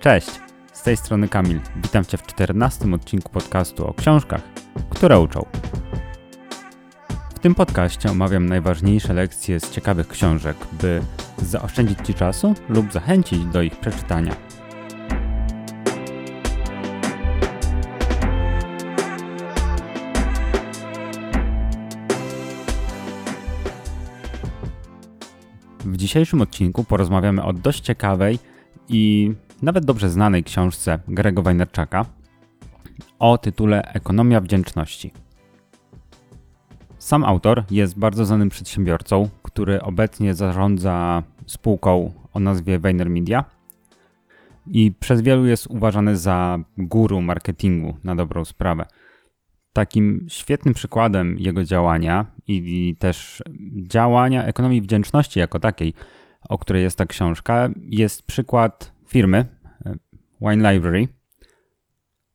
Cześć, z tej strony Kamil. Witam Cię w 14 odcinku podcastu o książkach, które uczą. W tym podcaście omawiam najważniejsze lekcje z ciekawych książek, by zaoszczędzić Ci czasu lub zachęcić do ich przeczytania. W dzisiejszym odcinku porozmawiamy o dość ciekawej i nawet dobrze znanej książce Garego Wajnerczaka o tytule Ekonomia wdzięczności. Sam autor jest bardzo znanym przedsiębiorcą, który obecnie zarządza spółką o nazwie Weiner Media i przez wielu jest uważany za guru marketingu na dobrą sprawę. Takim świetnym przykładem jego działania i też działania ekonomii wdzięczności jako takiej, o której jest ta książka, jest przykład firmy Wine Library,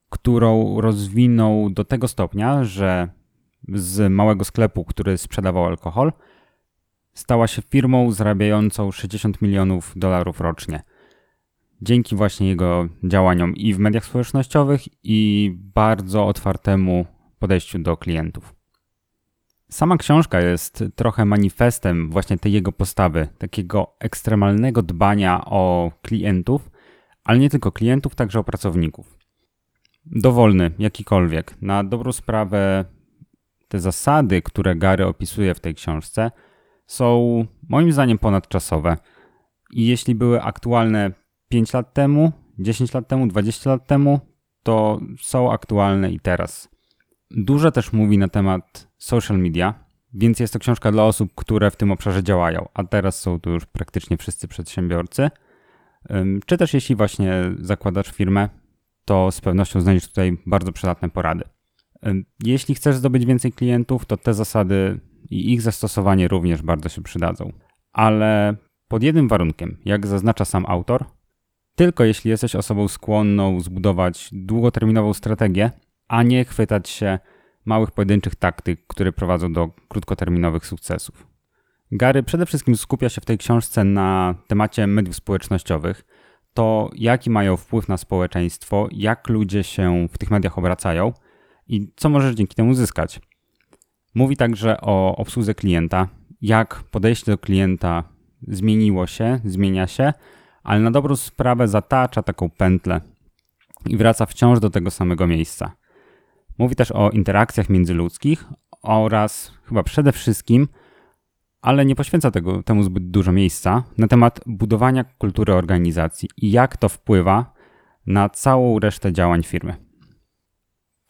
którą rozwinął do tego stopnia, że z małego sklepu, który sprzedawał alkohol, stała się firmą zarabiającą 60 milionów dolarów rocznie. Dzięki właśnie jego działaniom i w mediach społecznościowych, i bardzo otwartemu podejściu do klientów. Sama książka jest trochę manifestem właśnie tej jego postawy, takiego ekstremalnego dbania o klientów, ale nie tylko klientów, także o pracowników. Dowolny, jakikolwiek. Na dobrą sprawę te zasady, które Gary opisuje w tej książce, są moim zdaniem ponadczasowe. I jeśli były aktualne 5 lat temu, 10 lat temu, 20 lat temu, to są aktualne i teraz. Dużo też mówi na temat social media, więc jest to książka dla osób, które w tym obszarze działają, a teraz są tu już praktycznie wszyscy przedsiębiorcy. Czy też jeśli właśnie zakładasz firmę, to z pewnością znajdziesz tutaj bardzo przydatne porady. Jeśli chcesz zdobyć więcej klientów, to te zasady i ich zastosowanie również bardzo się przydadzą. Ale pod jednym warunkiem, jak zaznacza sam autor, tylko jeśli jesteś osobą skłonną zbudować długoterminową strategię, a nie chwytać się małych pojedynczych taktyk, które prowadzą do krótkoterminowych sukcesów. Gary przede wszystkim skupia się w tej książce na temacie mediów społecznościowych, to jaki mają wpływ na społeczeństwo, jak ludzie się w tych mediach obracają i co możesz dzięki temu zyskać. Mówi także o obsłudze klienta, jak podejście do klienta zmieniło się, zmienia się, ale na dobrą sprawę zatacza taką pętlę i wraca wciąż do tego samego miejsca. Mówi też o interakcjach międzyludzkich oraz chyba przede wszystkim, ale nie poświęca tego, temu zbyt dużo miejsca, na temat budowania kultury organizacji i jak to wpływa na całą resztę działań firmy.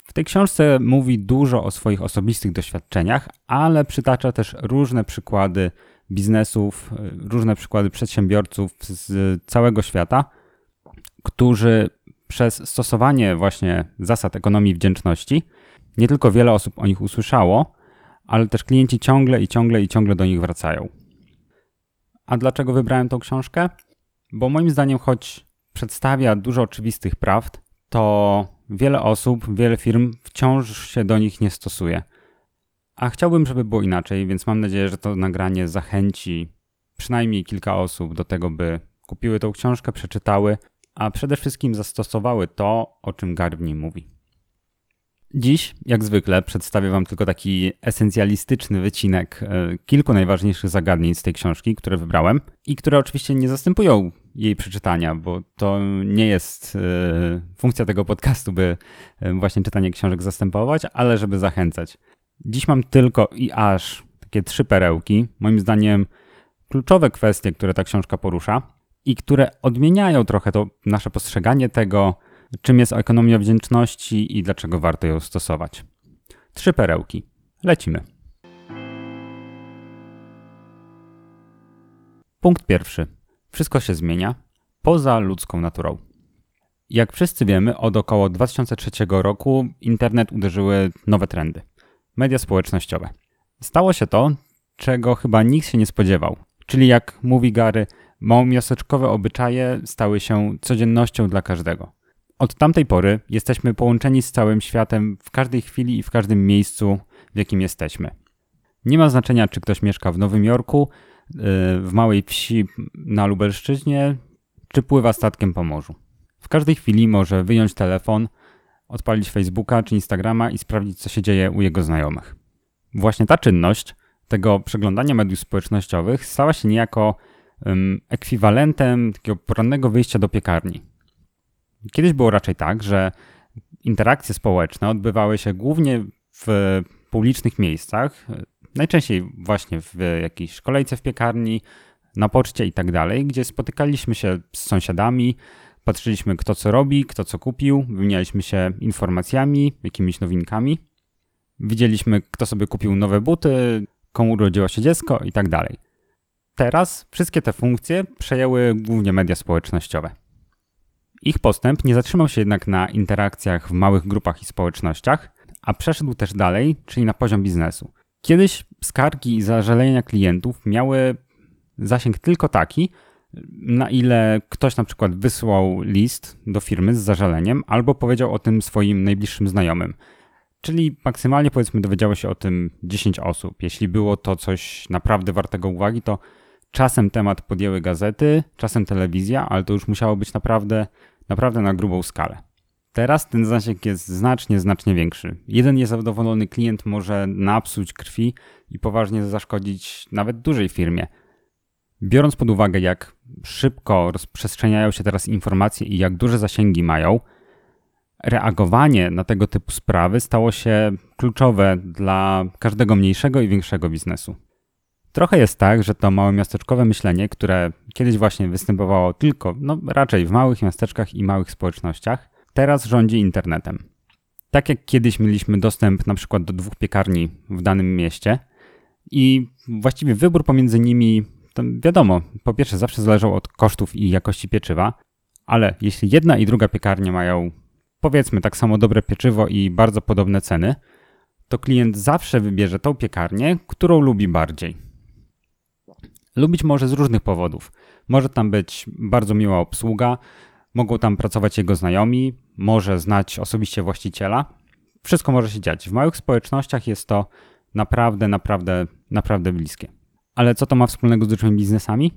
W tej książce mówi dużo o swoich osobistych doświadczeniach, ale przytacza też różne przykłady biznesów, różne przykłady przedsiębiorców z całego świata, którzy przez stosowanie właśnie zasad ekonomii wdzięczności nie tylko wiele osób o nich usłyszało, ale też klienci ciągle i ciągle i ciągle do nich wracają. A dlaczego wybrałem tą książkę? Bo moim zdaniem, choć przedstawia dużo oczywistych prawd, to wiele osób, wiele firm wciąż się do nich nie stosuje. A chciałbym, żeby było inaczej, więc mam nadzieję, że to nagranie zachęci przynajmniej kilka osób do tego, by kupiły tą książkę, przeczytały, a przede wszystkim zastosowały to, o czym Gary w nim mówi. Dziś, jak zwykle, przedstawię Wam tylko taki esencjalistyczny wycinek e, kilku najważniejszych zagadnień z tej książki, które wybrałem i które oczywiście nie zastępują jej przeczytania, bo to nie jest e, funkcja tego podcastu, by e, właśnie czytanie książek zastępować, ale żeby zachęcać. Dziś mam tylko i aż takie trzy perełki, moim zdaniem kluczowe kwestie, które ta książka porusza i które odmieniają trochę to nasze postrzeganie tego, czym jest ekonomia wdzięczności i dlaczego warto ją stosować. Trzy perełki. Lecimy. Punkt pierwszy. Wszystko się zmienia poza ludzką naturą. Jak wszyscy wiemy, od około 2003 roku internet uderzyły nowe trendy media społecznościowe. Stało się to, czego chyba nikt się nie spodziewał. Czyli jak mówi Gary, małomiasteczkowe obyczaje stały się codziennością dla każdego. Od tamtej pory jesteśmy połączeni z całym światem w każdej chwili i w każdym miejscu, w jakim jesteśmy. Nie ma znaczenia, czy ktoś mieszka w Nowym Jorku, y, w małej wsi na Lubelszczyźnie, czy pływa statkiem po morzu. W każdej chwili może wyjąć telefon, odpalić Facebooka czy Instagrama i sprawdzić, co się dzieje u jego znajomych. Właśnie ta czynność tego przeglądania mediów społecznościowych stała się niejako um, ekwiwalentem takiego porannego wyjścia do piekarni. Kiedyś było raczej tak, że interakcje społeczne odbywały się głównie w publicznych miejscach, najczęściej właśnie w jakiejś kolejce w piekarni, na poczcie i tak dalej, gdzie spotykaliśmy się z sąsiadami, patrzyliśmy kto co robi, kto co kupił, wymienialiśmy się informacjami, jakimiś nowinkami. Widzieliśmy, kto sobie kupił nowe buty, komu urodziło się dziecko i tak dalej. Teraz wszystkie te funkcje przejęły głównie media społecznościowe. Ich postęp nie zatrzymał się jednak na interakcjach w małych grupach i społecznościach, a przeszedł też dalej, czyli na poziom biznesu. Kiedyś skargi i zażalenia klientów miały zasięg tylko taki, na ile ktoś na przykład wysłał list do firmy z zażaleniem albo powiedział o tym swoim najbliższym znajomym. Czyli maksymalnie powiedzmy dowiedziało się o tym 10 osób. Jeśli było to coś naprawdę wartego uwagi, to czasem temat podjęły gazety, czasem telewizja, ale to już musiało być naprawdę, naprawdę na grubą skalę. Teraz ten zasięg jest znacznie, znacznie większy. Jeden niezadowolony klient może napsuć krwi i poważnie zaszkodzić nawet dużej firmie. Biorąc pod uwagę, jak szybko rozprzestrzeniają się teraz informacje i jak duże zasięgi mają, reagowanie na tego typu sprawy stało się kluczowe dla każdego mniejszego i większego biznesu. Trochę jest tak, że to małe miasteczkowe myślenie, które kiedyś właśnie występowało tylko, no raczej w małych miasteczkach i małych społecznościach, teraz rządzi internetem. Tak jak kiedyś mieliśmy dostęp na przykład do dwóch piekarni w danym mieście i właściwie wybór pomiędzy nimi, to wiadomo, po pierwsze zawsze zależał od kosztów i jakości pieczywa, ale jeśli jedna i druga piekarnia mają powiedzmy tak samo dobre pieczywo i bardzo podobne ceny, to klient zawsze wybierze tą piekarnię, którą lubi bardziej. Lubić może z różnych powodów. Może tam być bardzo miła obsługa, mogą tam pracować jego znajomi, może znać osobiście właściciela. Wszystko może się dziać. W małych społecznościach jest to naprawdę, naprawdę, naprawdę bliskie. Ale co to ma wspólnego z dużymi biznesami?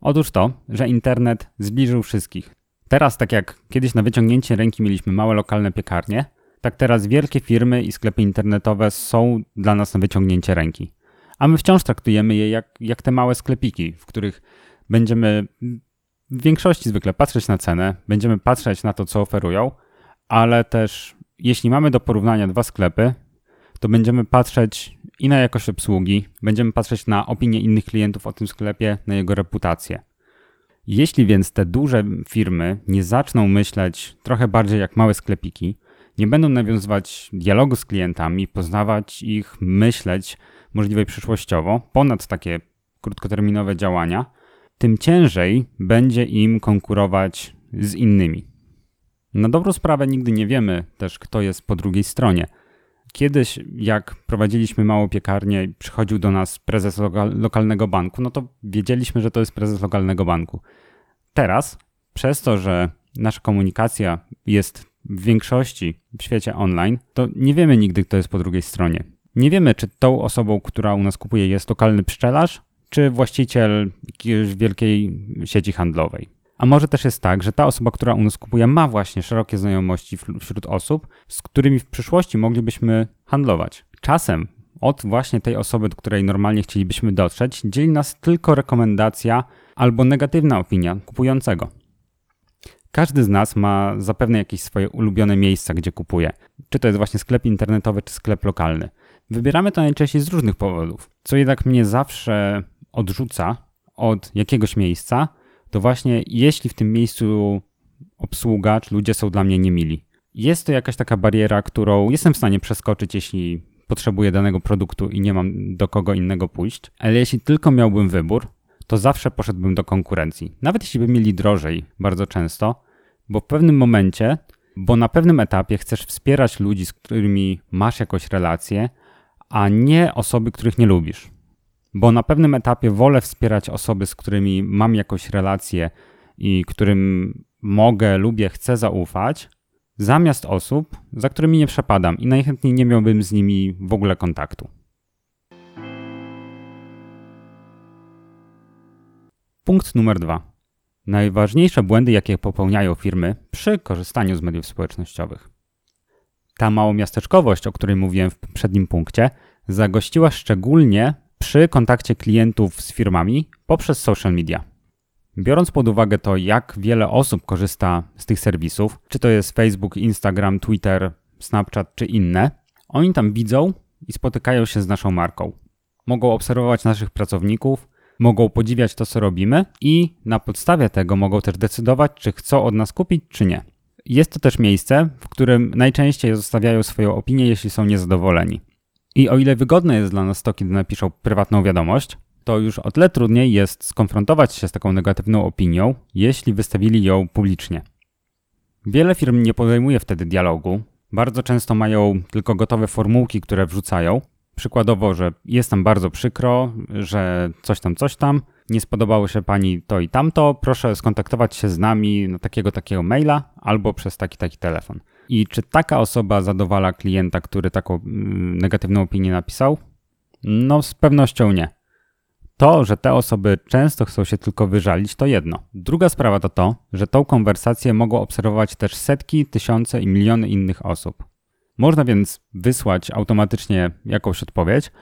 Otóż to, że internet zbliżył wszystkich. Teraz, tak jak kiedyś na wyciągnięcie ręki mieliśmy małe lokalne piekarnie, tak teraz wielkie firmy i sklepy internetowe są dla nas na wyciągnięcie ręki. A my wciąż traktujemy je jak, jak te małe sklepiki, w których będziemy w większości zwykle patrzeć na cenę, będziemy patrzeć na to, co oferują, ale też jeśli mamy do porównania dwa sklepy, to będziemy patrzeć i na jakość obsługi, będziemy patrzeć na opinie innych klientów o tym sklepie, na jego reputację. Jeśli więc te duże firmy nie zaczną myśleć trochę bardziej jak małe sklepiki, nie będą nawiązywać dialogu z klientami, poznawać ich, myśleć możliwie przyszłościowo, ponad takie krótkoterminowe działania, tym ciężej będzie im konkurować z innymi. Na dobrą sprawę nigdy nie wiemy też, kto jest po drugiej stronie. Kiedyś, jak prowadziliśmy małą piekarnię i przychodził do nas prezes lokalnego banku, no to wiedzieliśmy, że to jest prezes lokalnego banku. Teraz, przez to, że nasza komunikacja jest w większości w świecie online, to nie wiemy nigdy, kto jest po drugiej stronie. Nie wiemy, czy tą osobą, która u nas kupuje, jest lokalny pszczelarz, czy właściciel jakiejś wielkiej sieci handlowej. A może też jest tak, że ta osoba, która u nas kupuje, ma właśnie szerokie znajomości wśród osób, z którymi w przyszłości moglibyśmy handlować. Czasem od właśnie tej osoby, do której normalnie chcielibyśmy dotrzeć, dzieli nas tylko rekomendacja albo negatywna opinia kupującego. Każdy z nas ma zapewne jakieś swoje ulubione miejsca, gdzie kupuje. Czy to jest właśnie sklep internetowy, czy sklep lokalny. Wybieramy to najczęściej z różnych powodów. Co jednak mnie zawsze odrzuca od jakiegoś miejsca, to właśnie jeśli w tym miejscu obsługa czy ludzie są dla mnie niemili. Jest to jakaś taka bariera, którą jestem w stanie przeskoczyć, jeśli potrzebuję danego produktu i nie mam do kogo innego pójść, ale jeśli tylko miałbym wybór, to zawsze poszedłbym do konkurencji. Nawet jeśli by mieli drożej bardzo często, bo w pewnym momencie, bo na pewnym etapie chcesz wspierać ludzi, z którymi masz jakąś relację, a nie osoby, których nie lubisz. Bo na pewnym etapie wolę wspierać osoby, z którymi mam jakąś relację i którym mogę, lubię, chcę zaufać, zamiast osób, za którymi nie przepadam i najchętniej nie miałbym z nimi w ogóle kontaktu. Punkt numer dwa. najważniejsze błędy, jakie popełniają firmy przy korzystaniu z mediów społecznościowych. Ta małomiasteczkowość, o której mówiłem w poprzednim punkcie, zagościła szczególnie przy kontakcie klientów z firmami poprzez social media. Biorąc pod uwagę to, jak wiele osób korzysta z tych serwisów, czy to jest Facebook, Instagram, Twitter, Snapchat czy inne, oni tam widzą i spotykają się z naszą marką. Mogą obserwować naszych pracowników, mogą podziwiać to, co robimy i na podstawie tego mogą też decydować, czy chcą od nas kupić, czy nie. Jest to też miejsce, w którym najczęściej zostawiają swoją opinię, jeśli są niezadowoleni. I o ile wygodne jest dla nas to, kiedy napiszą prywatną wiadomość, to już o tyle trudniej jest skonfrontować się z taką negatywną opinią, jeśli wystawili ją publicznie. Wiele firm nie podejmuje wtedy dialogu. Bardzo często mają tylko gotowe formułki, które wrzucają. Przykładowo, że jest nam bardzo przykro, że coś tam, coś tam, nie spodobało się pani to i tamto, proszę skontaktować się z nami na takiego, takiego maila albo przez taki, taki telefon. I czy taka osoba zadowala klienta, który taką mm, negatywną opinię napisał? No, z pewnością nie. To, że te osoby często chcą się tylko wyżalić, to jedno. Druga sprawa to to, że tą konwersację mogą obserwować też setki, tysiące i miliony innych osób. Można więc wysłać automatycznie jakąś odpowiedź,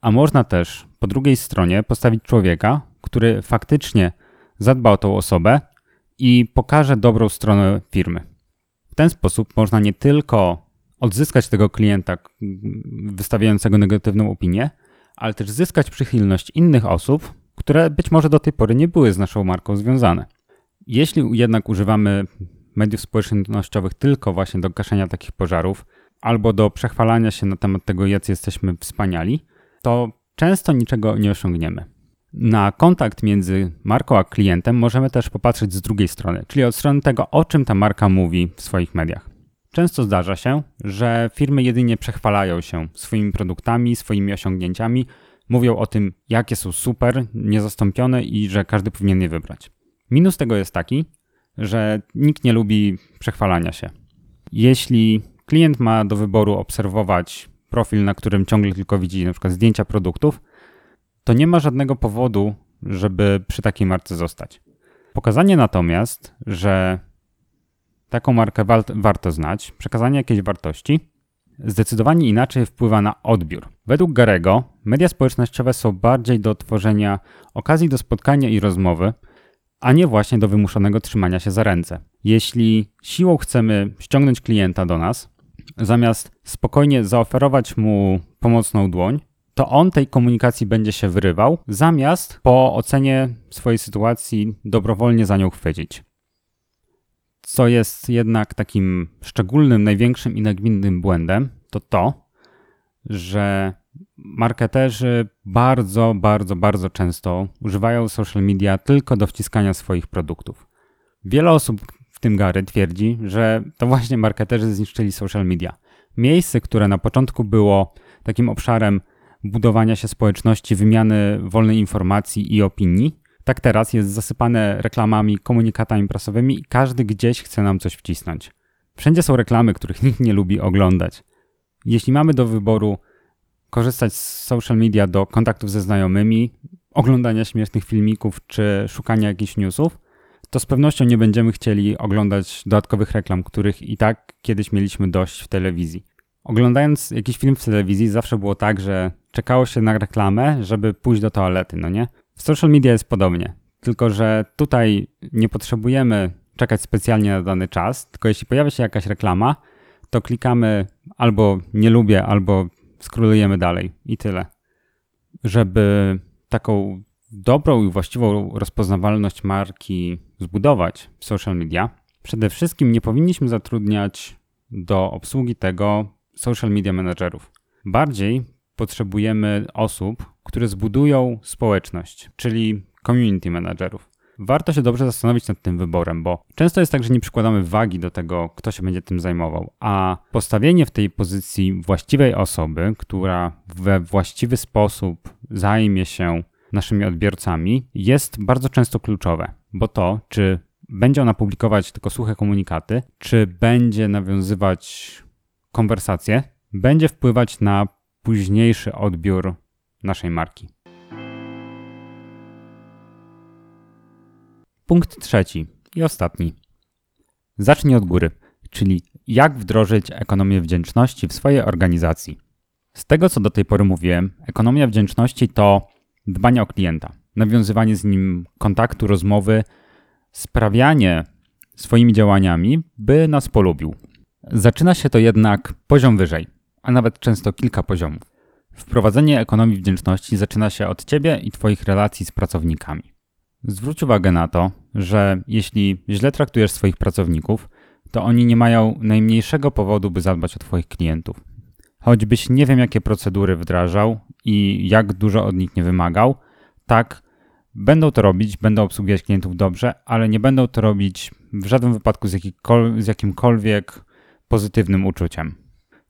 a można też po drugiej stronie postawić człowieka, który faktycznie zadba o tą osobę i pokaże dobrą stronę firmy. W ten sposób można nie tylko odzyskać tego klienta wystawiającego negatywną opinię, ale też zyskać przychylność innych osób, które być może do tej pory nie były z naszą marką związane. Jeśli jednak używamy mediów społecznościowych tylko właśnie do gaszenia takich pożarów albo do przechwalania się na temat tego, jacy jesteśmy wspaniali, to często niczego nie osiągniemy. Na kontakt między marką a klientem możemy też popatrzeć z drugiej strony, czyli od strony tego, o czym ta marka mówi w swoich mediach. Często zdarza się, że firmy jedynie przechwalają się swoimi produktami, swoimi osiągnięciami, mówią o tym, jakie są super, niezastąpione i że każdy powinien je wybrać. Minus tego jest taki, że nikt nie lubi przechwalania się. Jeśli klient ma do wyboru obserwować profil, na którym ciągle tylko widzi na przykład zdjęcia produktów, to nie ma żadnego powodu, żeby przy takiej marce zostać. Pokazanie natomiast, że taką markę warto znać, przekazanie jakiejś wartości, zdecydowanie inaczej wpływa na odbiór. Według Garego media społecznościowe są bardziej do tworzenia okazji do spotkania i rozmowy, a nie właśnie do wymuszonego trzymania się za ręce. Jeśli siłą chcemy ściągnąć klienta do nas, zamiast spokojnie zaoferować mu pomocną dłoń, to on tej komunikacji będzie się wyrywał, zamiast po ocenie swojej sytuacji dobrowolnie za nią chwycić. Co jest jednak takim szczególnym, największym i nagminnym błędem, to to, że marketerzy bardzo, bardzo, bardzo często używają social media tylko do wciskania swoich produktów. Wiele osób, tym Gary, twierdzi, że to właśnie marketerzy zniszczyli social media. Miejsce, które na początku było takim obszarem budowania się społeczności, wymiany wolnej informacji i opinii, tak teraz jest zasypane reklamami, komunikatami prasowymi i każdy gdzieś chce nam coś wcisnąć. Wszędzie są reklamy, których nikt nie lubi oglądać. Jeśli mamy do wyboru korzystać z social media do kontaktów ze znajomymi, oglądania śmiesznych filmików czy szukania jakichś newsów, to z pewnością nie będziemy chcieli oglądać dodatkowych reklam, których i tak kiedyś mieliśmy dość w telewizji. Oglądając jakiś film w telewizji zawsze było tak, że czekało się na reklamę, żeby pójść do toalety, no nie? W social media jest podobnie, tylko że tutaj nie potrzebujemy czekać specjalnie na dany czas, tylko jeśli pojawia się jakaś reklama, to klikamy albo nie lubię, albo skrólujemy dalej i tyle. Żeby taką dobrą i właściwą rozpoznawalność marki zbudować social media, przede wszystkim nie powinniśmy zatrudniać do obsługi tego social media managerów. Bardziej potrzebujemy osób, które zbudują społeczność, czyli community managerów. Warto się dobrze zastanowić nad tym wyborem, bo często jest tak, że nie przykładamy wagi do tego, kto się będzie tym zajmował, a postawienie w tej pozycji właściwej osoby, która we właściwy sposób zajmie się naszymi odbiorcami, jest bardzo często kluczowe, bo to, czy będzie ona publikować tylko suche komunikaty, czy będzie nawiązywać konwersacje, będzie wpływać na późniejszy odbiór naszej marki. Punkt trzeci i ostatni. Zacznij od góry, czyli jak wdrożyć ekonomię wdzięczności w swojej organizacji. Z tego, co do tej pory mówiłem, ekonomia wdzięczności to dbanie o klienta, nawiązywanie z nim kontaktu, rozmowy, sprawianie swoimi działaniami, by nas polubił. Zaczyna się to jednak poziom wyżej, a nawet często kilka poziomów. Wprowadzenie ekonomii wdzięczności zaczyna się od Ciebie i Twoich relacji z pracownikami. Zwróć uwagę na to, że jeśli źle traktujesz swoich pracowników, to oni nie mają najmniejszego powodu, by zadbać o Twoich klientów. Choćbyś nie wiem, jakie procedury wdrażał i jak dużo od nich nie wymagał, tak, będą to robić, będą obsługiwać klientów dobrze, ale nie będą to robić w żadnym wypadku z, z jakimkolwiek pozytywnym uczuciem.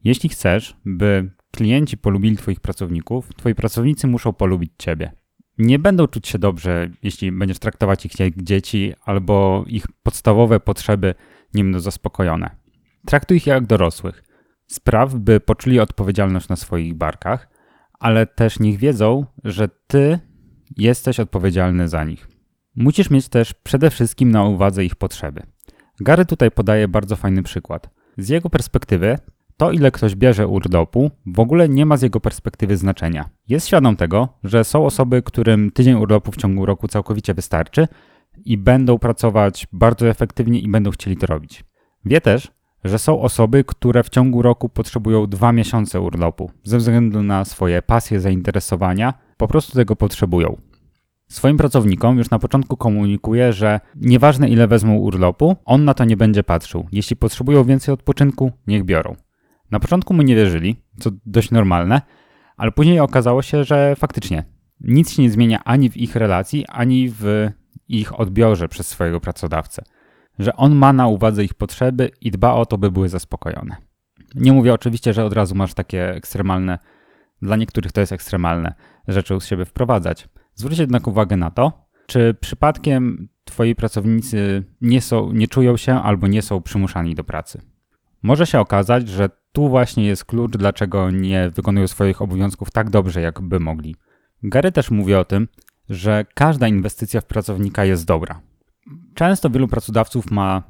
Jeśli chcesz, by klienci polubili Twoich pracowników, Twoi pracownicy muszą polubić Ciebie. Nie będą czuć się dobrze, jeśli będziesz traktować ich jak dzieci, albo ich podstawowe potrzeby nie będą zaspokojone. Traktuj ich jak dorosłych. Spraw, by poczuli odpowiedzialność na swoich barkach, ale też niech wiedzą, że Ty jesteś odpowiedzialny za nich. Musisz mieć też przede wszystkim na uwadze ich potrzeby. Gary tutaj podaje bardzo fajny przykład. Z jego perspektywy, to ile ktoś bierze urlopu w ogóle nie ma z jego perspektywy znaczenia. Jest świadom tego, że są osoby, którym tydzień urlopu w ciągu roku całkowicie wystarczy i będą pracować bardzo efektywnie i będą chcieli to robić. Wie też, że są osoby, które w ciągu roku potrzebują dwa miesiące urlopu ze względu na swoje pasje, zainteresowania, po prostu tego potrzebują. Swoim pracownikom już na początku komunikuje, że nieważne ile wezmą urlopu, on na to nie będzie patrzył. Jeśli potrzebują więcej odpoczynku, niech biorą. Na początku mu nie wierzyli, co dość normalne, ale później okazało się, że faktycznie nic się nie zmienia ani w ich relacji, ani w ich odbiorze przez swojego pracodawcę. Że on ma na uwadze ich potrzeby i dba o to, by były zaspokojone. Nie mówię oczywiście, że od razu masz takie ekstremalne, dla niektórych to jest ekstremalne, rzeczy z siebie wprowadzać. Zwróć jednak uwagę na to, czy przypadkiem twoi pracownicy nie, są, nie czują się albo nie są przymuszani do pracy. Może się okazać, że tu właśnie jest klucz, dlaczego nie wykonują swoich obowiązków tak dobrze, jakby mogli. Gary też mówi o tym, że każda inwestycja w pracownika jest dobra. Często wielu pracodawców ma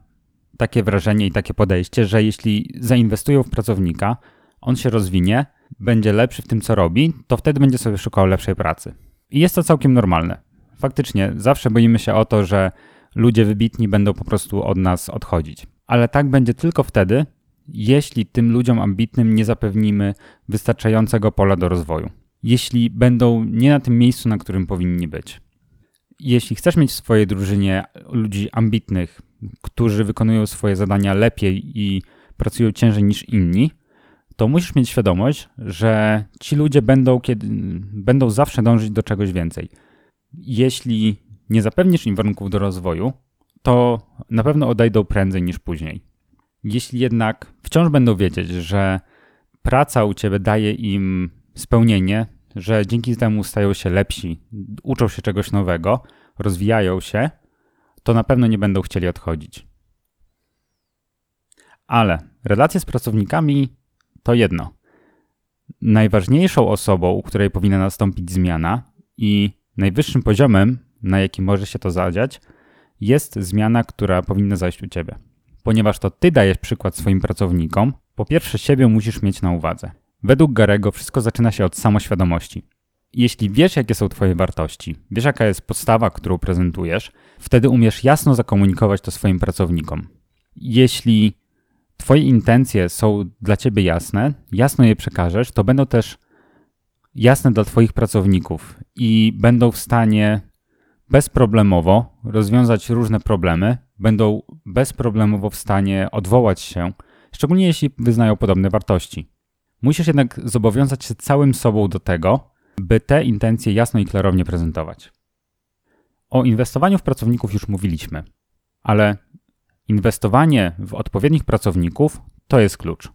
takie wrażenie i takie podejście, że jeśli zainwestują w pracownika, on się rozwinie, będzie lepszy w tym, co robi, to wtedy będzie sobie szukał lepszej pracy. I jest to całkiem normalne. Faktycznie, zawsze boimy się o to, że ludzie wybitni będą po prostu od nas odchodzić. Ale tak będzie tylko wtedy, jeśli tym ludziom ambitnym nie zapewnimy wystarczającego pola do rozwoju. Jeśli będą nie na tym miejscu, na którym powinni być. Jeśli chcesz mieć w swojej drużynie ludzi ambitnych, którzy wykonują swoje zadania lepiej i pracują ciężej niż inni, to musisz mieć świadomość, że ci ludzie będą, kiedy, będą zawsze dążyć do czegoś więcej. Jeśli nie zapewnisz im warunków do rozwoju, to na pewno odejdą prędzej niż później. Jeśli jednak wciąż będą wiedzieć, że praca u ciebie daje im spełnienie, że dzięki temu stają się lepsi, uczą się czegoś nowego, rozwijają się, to na pewno nie będą chcieli odchodzić. Ale relacje z pracownikami to jedno. Najważniejszą osobą, u której powinna nastąpić zmiana i najwyższym poziomem, na jakim może się to zadziać, jest zmiana, która powinna zajść u ciebie. Ponieważ to ty dajesz przykład swoim pracownikom, po pierwsze siebie musisz mieć na uwadze. Według Garego wszystko zaczyna się od samoświadomości. Jeśli wiesz, jakie są Twoje wartości, wiesz, jaka jest postawa, którą prezentujesz, wtedy umiesz jasno zakomunikować to swoim pracownikom. Jeśli Twoje intencje są dla Ciebie jasne, jasno je przekażesz, to będą też jasne dla Twoich pracowników i będą w stanie bezproblemowo rozwiązać różne problemy, będą bezproblemowo w stanie odwołać się, szczególnie jeśli wyznają podobne wartości. Musisz jednak zobowiązać się całym sobą do tego, by te intencje jasno i klarownie prezentować. O inwestowaniu w pracowników już mówiliśmy, ale Inwestowanie w odpowiednich pracowników to jest klucz.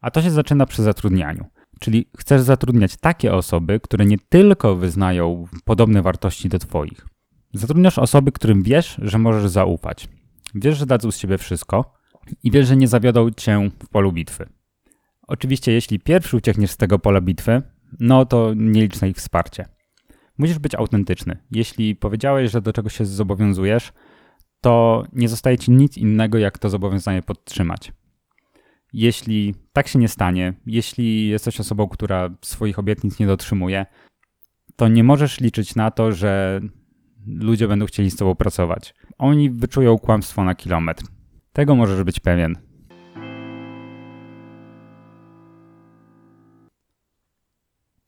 A to się zaczyna przy zatrudnianiu. Czyli chcesz zatrudniać takie osoby, które nie tylko wyznają podobne wartości do Twoich. Zatrudniasz osoby, którym wiesz, że możesz zaufać. Wiesz, że dadzą z siebie wszystko i wiesz, że nie zawiodą cię w polu bitwy. Oczywiście, jeśli pierwszy uciekniesz z tego pola bitwy, no to nie licz na ich wsparcie. Musisz być autentyczny. Jeśli powiedziałeś, że do czegoś się zobowiązujesz, to nie zostaje ci nic innego, jak to zobowiązanie podtrzymać. Jeśli tak się nie stanie, jeśli jesteś osobą, która swoich obietnic nie dotrzymuje, to nie możesz liczyć na to, że ludzie będą chcieli z tobą pracować. Oni wyczują kłamstwo na kilometr. Tego możesz być pewien.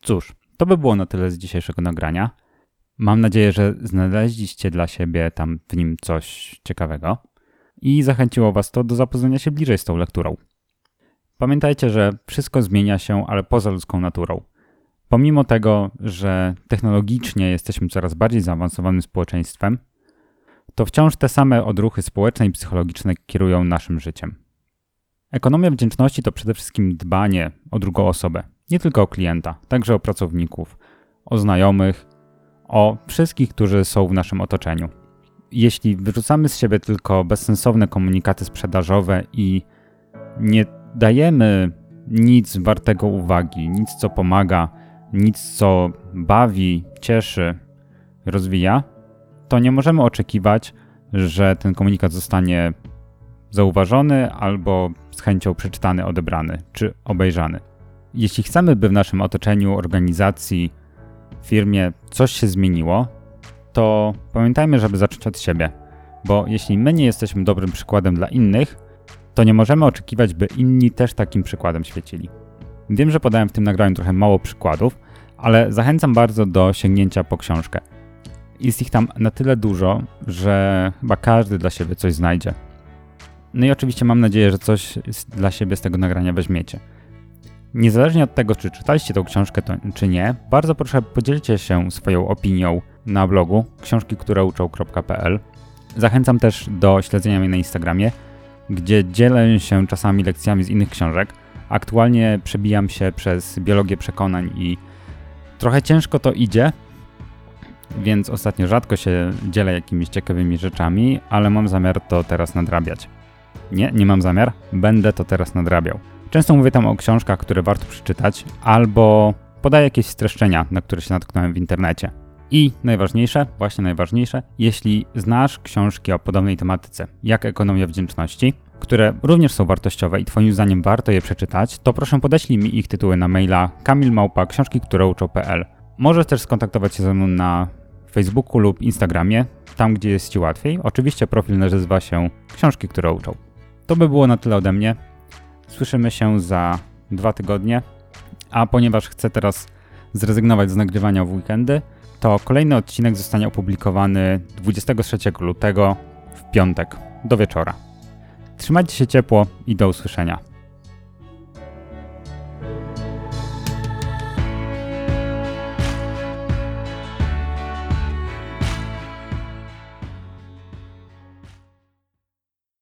Cóż, to by było na tyle z dzisiejszego nagrania. Mam nadzieję, że znaleźliście dla siebie tam w nim coś ciekawego i zachęciło Was to do zapoznania się bliżej z tą lekturą. Pamiętajcie, że wszystko zmienia się, ale poza ludzką naturą. Pomimo tego, że technologicznie jesteśmy coraz bardziej zaawansowanym społeczeństwem, to wciąż te same odruchy społeczne i psychologiczne kierują naszym życiem. Ekonomia wdzięczności to przede wszystkim dbanie o drugą osobę, nie tylko o klienta, także o pracowników, o znajomych, o wszystkich, którzy są w naszym otoczeniu. Jeśli wyrzucamy z siebie tylko bezsensowne komunikaty sprzedażowe i nie dajemy nic wartego uwagi, nic co pomaga, nic co bawi, cieszy, rozwija, to nie możemy oczekiwać, że ten komunikat zostanie zauważony albo z chęcią przeczytany, odebrany czy obejrzany. Jeśli chcemy, by w naszym otoczeniu, organizacji, firmie coś się zmieniło, to pamiętajmy, żeby zacząć od siebie, bo jeśli my nie jesteśmy dobrym przykładem dla innych, to nie możemy oczekiwać, by inni też takim przykładem świecili. Wiem, że podałem w tym nagraniu trochę mało przykładów, ale zachęcam bardzo do sięgnięcia po książkę. Jest ich tam na tyle dużo, że chyba każdy dla siebie coś znajdzie. No i oczywiście mam nadzieję, że coś dla siebie z tego nagrania weźmiecie. Niezależnie od tego, czy czytaliście tą książkę, to, czy nie, bardzo proszę podzielcie się swoją opinią na blogu książki, Zachęcam też do śledzenia mnie na Instagramie, gdzie dzielę się czasami lekcjami z innych książek. Aktualnie przebijam się przez biologię przekonań i trochę ciężko to idzie, więc ostatnio rzadko się dzielę jakimiś ciekawymi rzeczami, ale mam zamiar to teraz nadrabiać. Nie, nie mam zamiar, będę to teraz nadrabiał. Często mówię tam o książkach, które warto przeczytać, albo podaję jakieś streszczenia, na które się natknąłem w internecie. I najważniejsze, właśnie najważniejsze, jeśli znasz książki o podobnej tematyce, jak ekonomia wdzięczności, które również są wartościowe i Twoim zdaniem warto je przeczytać, to proszę podeślij mi ich tytuły na maila kamilmałpa książki, które uczą.pl. Możesz też skontaktować się ze mną na Facebooku lub Instagramie, tam gdzie jest Ci łatwiej. Oczywiście profil nazywa się Książki, które uczą. To by było na tyle ode mnie. Słyszymy się za dwa tygodnie, a ponieważ chcę teraz zrezygnować z nagrywania w weekendy, to kolejny odcinek zostanie opublikowany 23 lutego w piątek do wieczora. Trzymajcie się ciepło i do usłyszenia.